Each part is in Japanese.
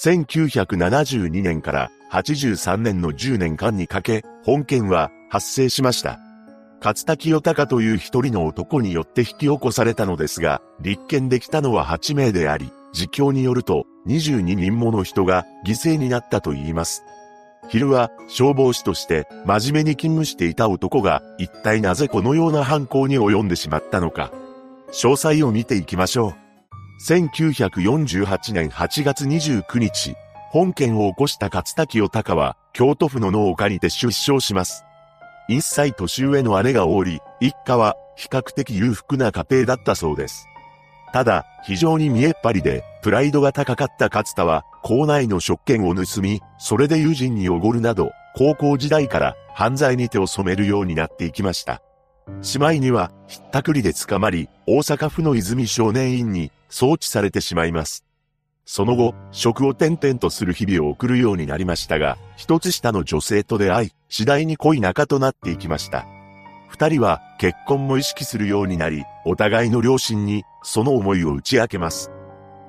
1972年から83年の10年間にかけ、本件は発生しました。勝田清隆という一人の男によって引き起こされたのですが、立件できたのは8名であり、実況によると22人もの人が犠牲になったと言います。昼は消防士として真面目に勤務していた男が一体なぜこのような犯行に及んでしまったのか。詳細を見ていきましょう。1948年8月29日、本件を起こした勝田清隆は京都府の農家にて出生します。1歳年上の姉がおり、一家は比較的裕福な家庭だったそうです。ただ、非常に見えっ張りで、プライドが高かった勝田は、校内の食券を盗み、それで友人におごるなど、高校時代から犯罪に手を染めるようになっていきました。しまいには、ひったくりで捕まり、大阪府の泉少年院に送致されてしまいます。その後、職を転々とする日々を送るようになりましたが、一つ下の女性と出会い、次第に恋仲となっていきました。二人は結婚も意識するようになり、お互いの両親にその思いを打ち明けます。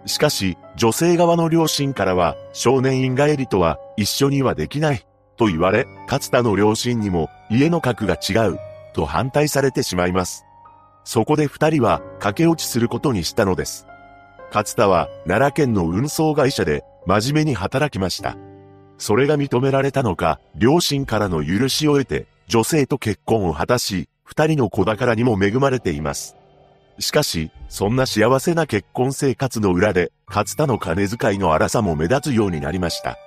しかし、女性側の両親からは、少年院帰りとは一緒にはできない、と言われ、勝田の両親にも家の格が違う、と反対されてしまいます。そこで二人は駆け落ちすることにしたのです。勝田は奈良県の運送会社で真面目に働きました。それが認められたのか、両親からの許しを得て、女性と結婚を果たし、二人の子宝にも恵まれています。しかし、そんな幸せな結婚生活の裏で、勝田の金遣いの荒さも目立つようになりました。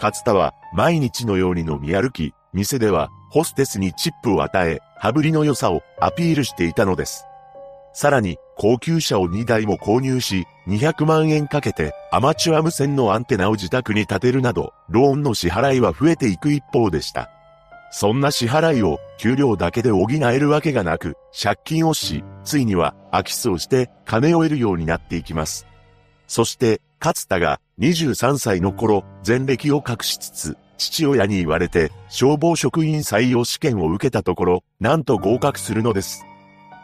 勝田は毎日のように飲み歩き、店ではホステスにチップを与え、羽振りの良さをアピールしていたのです。さらに、高級車を2台も購入し、200万円かけてアマチュア無線のアンテナを自宅に建てるなど、ローンの支払いは増えていく一方でした。そんな支払いを給料だけで補えるわけがなく、借金をし、ついには空き巣をして金を得るようになっていきます。そして、勝田が23歳の頃、前歴を隠しつつ、父親に言われて消防職員採用試験を受けたところ、なんと合格するのです。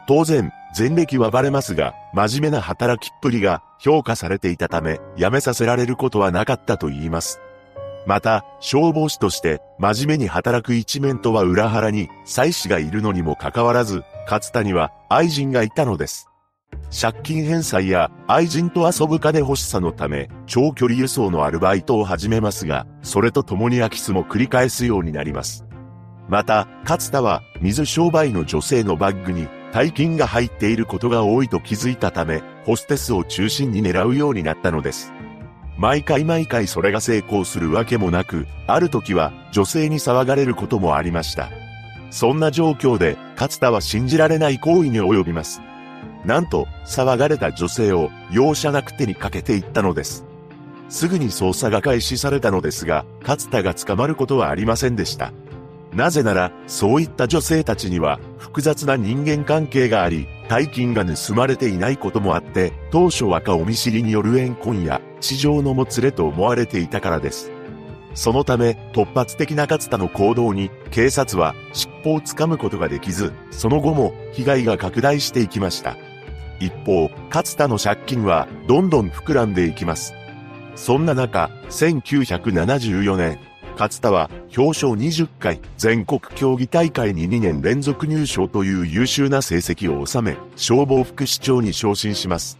当然、前歴はバレますが、真面目な働きっぷりが評価されていたため、辞めさせられることはなかったと言います。また、消防士として真面目に働く一面とは裏腹に、妻子がいるのにもかかわらず、勝田には愛人がいたのです。借金返済や愛人と遊ぶ金欲しさのため、長距離輸送のアルバイトを始めますが、それと共に空き巣も繰り返すようになります。また、勝田は水商売の女性のバッグに大金が入っていることが多いと気づいたため、ホステスを中心に狙うようになったのです。毎回毎回それが成功するわけもなく、ある時は女性に騒がれることもありました。そんな状況で、勝田は信じられない行為に及びます。なんと、騒がれた女性を容赦なく手にかけていったのです。すぐに捜査が開始されたのですが、勝田が捕まることはありませんでした。なぜなら、そういった女性たちには複雑な人間関係があり、大金が盗まれていないこともあって、当初は顔見知りによる怨恨や地上のもつれと思われていたからです。そのため、突発的な勝田の行動に、警察は尻尾をつかむことができず、その後も被害が拡大していきました。一方、勝田の借金はどんどん膨らんでいきます。そんな中、1974年、勝田は表彰20回全国競技大会に2年連続入賞という優秀な成績を収め、消防副市長に昇進します。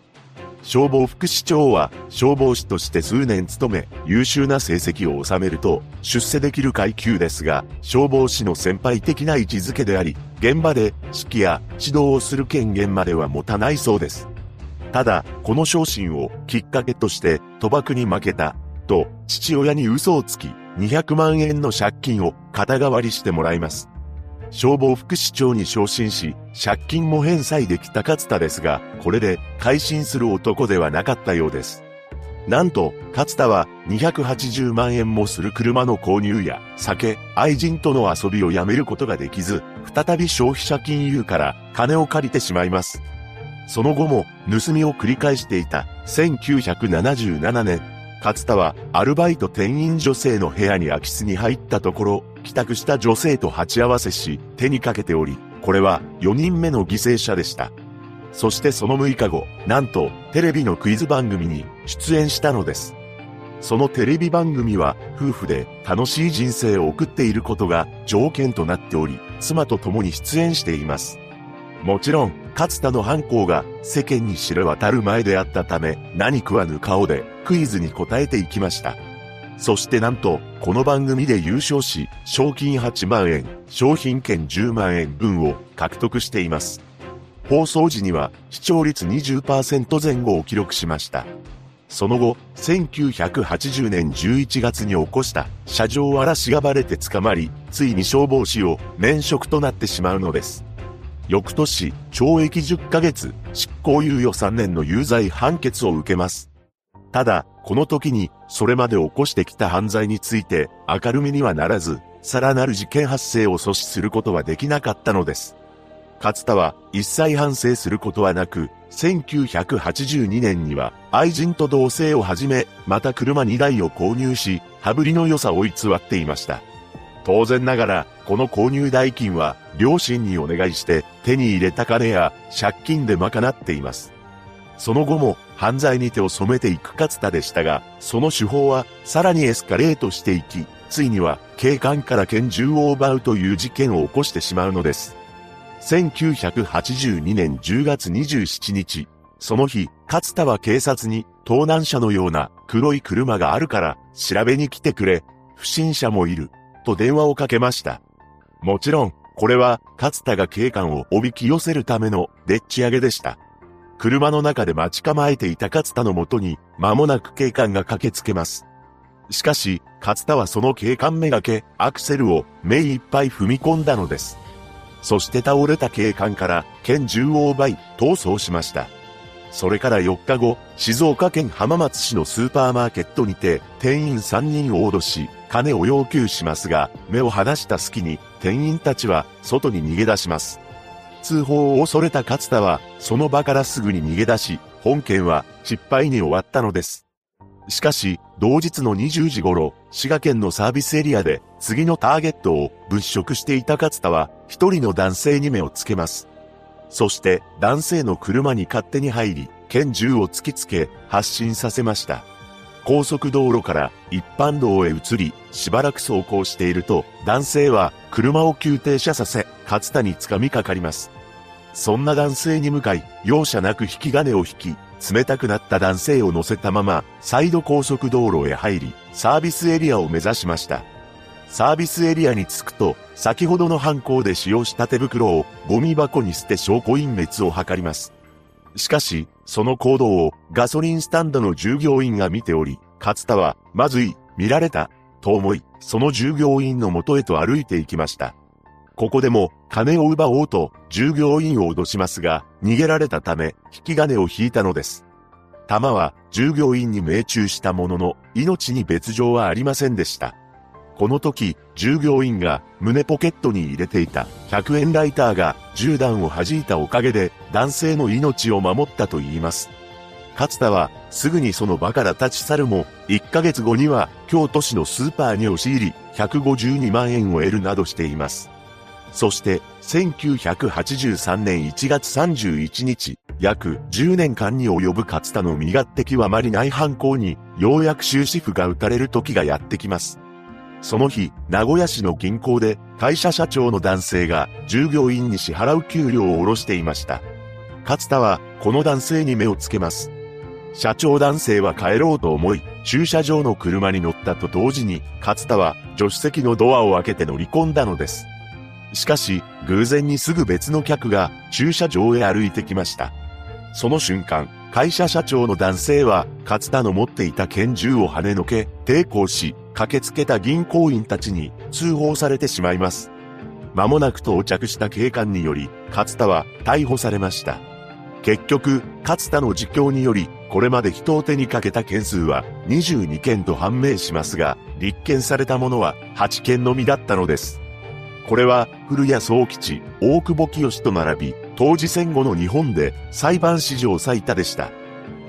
消防副市長は消防士として数年勤め、優秀な成績を収めると出世できる階級ですが、消防士の先輩的な位置づけであり、現場で指揮や指導をする権限までは持たないそうです。ただ、この昇進をきっかけとして賭博に負けたと父親に嘘をつき、200万円の借金を肩代わりしてもらいます。消防副市長に昇進し、借金も返済できた勝田ですが、これで改心する男ではなかったようです。なんと、勝田は280万円もする車の購入や酒、愛人との遊びをやめることができず、再び消費者金融から金を借りてしまいます。その後も盗みを繰り返していた1977年、勝田はアルバイト店員女性の部屋に空き巣に入ったところ、帰宅した女性と鉢合わせし、手にかけており、これは4人目の犠牲者でした。そしてその6日後、なんとテレビのクイズ番組に出演したのです。そのテレビ番組は夫婦で楽しい人生を送っていることが条件となっており、妻と共に出演しています。もちろん、勝田の犯行が世間に知れ渡る前であったため、何食わぬ顔でクイズに答えていきました。そしてなんと、この番組で優勝し、賞金8万円、商品券10万円分を獲得しています。放送時には視聴率20%前後を記録しました。その後、1980年11月に起こした車上荒らしがバレて捕まり、ついに消防士を免職となってしまうのです。翌年、懲役10ヶ月、執行猶予3年の有罪判決を受けます。ただ、この時に、それまで起こしてきた犯罪について明るみにはならず、さらなる事件発生を阻止することはできなかったのです。勝田は一切反省することはなく、1982年には愛人と同棲を始め、また車2台を購入し、羽振りの良さを偽っていました。当然ながら、この購入代金は両親にお願いして手に入れた金や借金で賄っています。その後も犯罪に手を染めていく勝田でしたが、その手法はさらにエスカレートしていき、ついには警官から拳銃を奪うという事件を起こしてしまうのです。1982年10月27日、その日、勝田は警察に、盗難車のような黒い車があるから調べに来てくれ、不審者もいる、と電話をかけました。もちろん、これは勝田が警官をおびき寄せるためのでっち上げでした。車の中で待ち構えていた勝田のもとに、間もなく警官が駆けつけます。しかし、勝田はその警官めがけ、アクセルを目いっぱい踏み込んだのです。そして倒れた警官から拳銃を奪い逃走しました。それから4日後、静岡県浜松市のスーパーマーケットにて店員3人を脅し、金を要求しますが、目を離した隙に店員たちは外に逃げ出します。通報を恐れた勝田は、その場からすぐに逃げ出し、本件は失敗に終わったのです。しかし、同日の20時頃、滋賀県のサービスエリアで次のターゲットを物色していた勝田は、一人の男性に目をつけます。そして男性の車に勝手に入り、拳銃を突きつけ発進させました。高速道路から一般道へ移り、しばらく走行していると、男性は車を急停車させ、勝田に掴みかかります。そんな男性に向かい、容赦なく引き金を引き、冷たくなった男性を乗せたまま、サイド高速道路へ入り、サービスエリアを目指しました。サービスエリアに着くと、先ほどの犯行で使用した手袋をゴミ箱に捨て証拠隠滅を図ります。しかし、その行動をガソリンスタンドの従業員が見ており、勝田は、まずい、見られた、と思い、その従業員の元へと歩いていきました。ここでも、金を奪おうと、従業員を脅しますが、逃げられたため、引き金を引いたのです。弾は、従業員に命中したものの、命に別状はありませんでした。この時、従業員が胸ポケットに入れていた100円ライターが銃弾を弾いたおかげで男性の命を守ったと言います。勝田はすぐにその場から立ち去るも、1ヶ月後には京都市のスーパーに押し入り、152万円を得るなどしています。そして、1983年1月31日、約10年間に及ぶ勝田の身勝手極まりない犯行に、ようやく終止符が打たれる時がやってきます。その日、名古屋市の銀行で会社社長の男性が従業員に支払う給料を下ろしていました。勝田はこの男性に目をつけます。社長男性は帰ろうと思い、駐車場の車に乗ったと同時に、勝田は助手席のドアを開けて乗り込んだのです。しかし、偶然にすぐ別の客が駐車場へ歩いてきました。その瞬間、会社社長の男性は、勝田の持っていた拳銃を跳ねのけ、抵抗し、駆けつけた銀行員たちに通報されてしまいます。間もなく到着した警官により、勝田は逮捕されました。結局、勝田の自供により、これまで人を手にかけた件数は22件と判明しますが、立件されたものは8件のみだったのです。これは古谷宗吉、大久保清と並び、当時戦後の日本で裁判史上最多でした。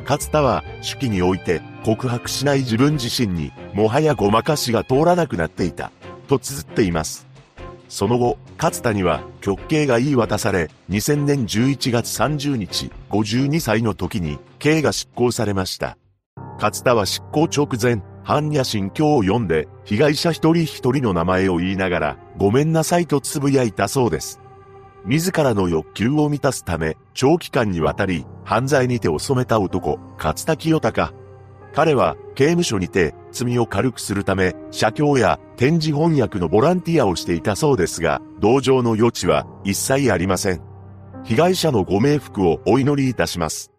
勝田は手記において告白しない自分自身にもはやごまかしが通らなくなっていた、と綴っています。その後、勝田には極刑が言い渡され、2000年11月30日、52歳の時に刑が執行されました。勝田は執行直前、般若心経を読んで、被害者一人一人の名前を言いながら、ごめんなさいとつぶやいたそうです。自らの欲求を満たすため、長期間にわたり、犯罪に手を染めた男、勝田清隆。彼は、刑務所にて、罪を軽くするため、写経や展示翻訳のボランティアをしていたそうですが、同情の余地は一切ありません。被害者のご冥福をお祈りいたします。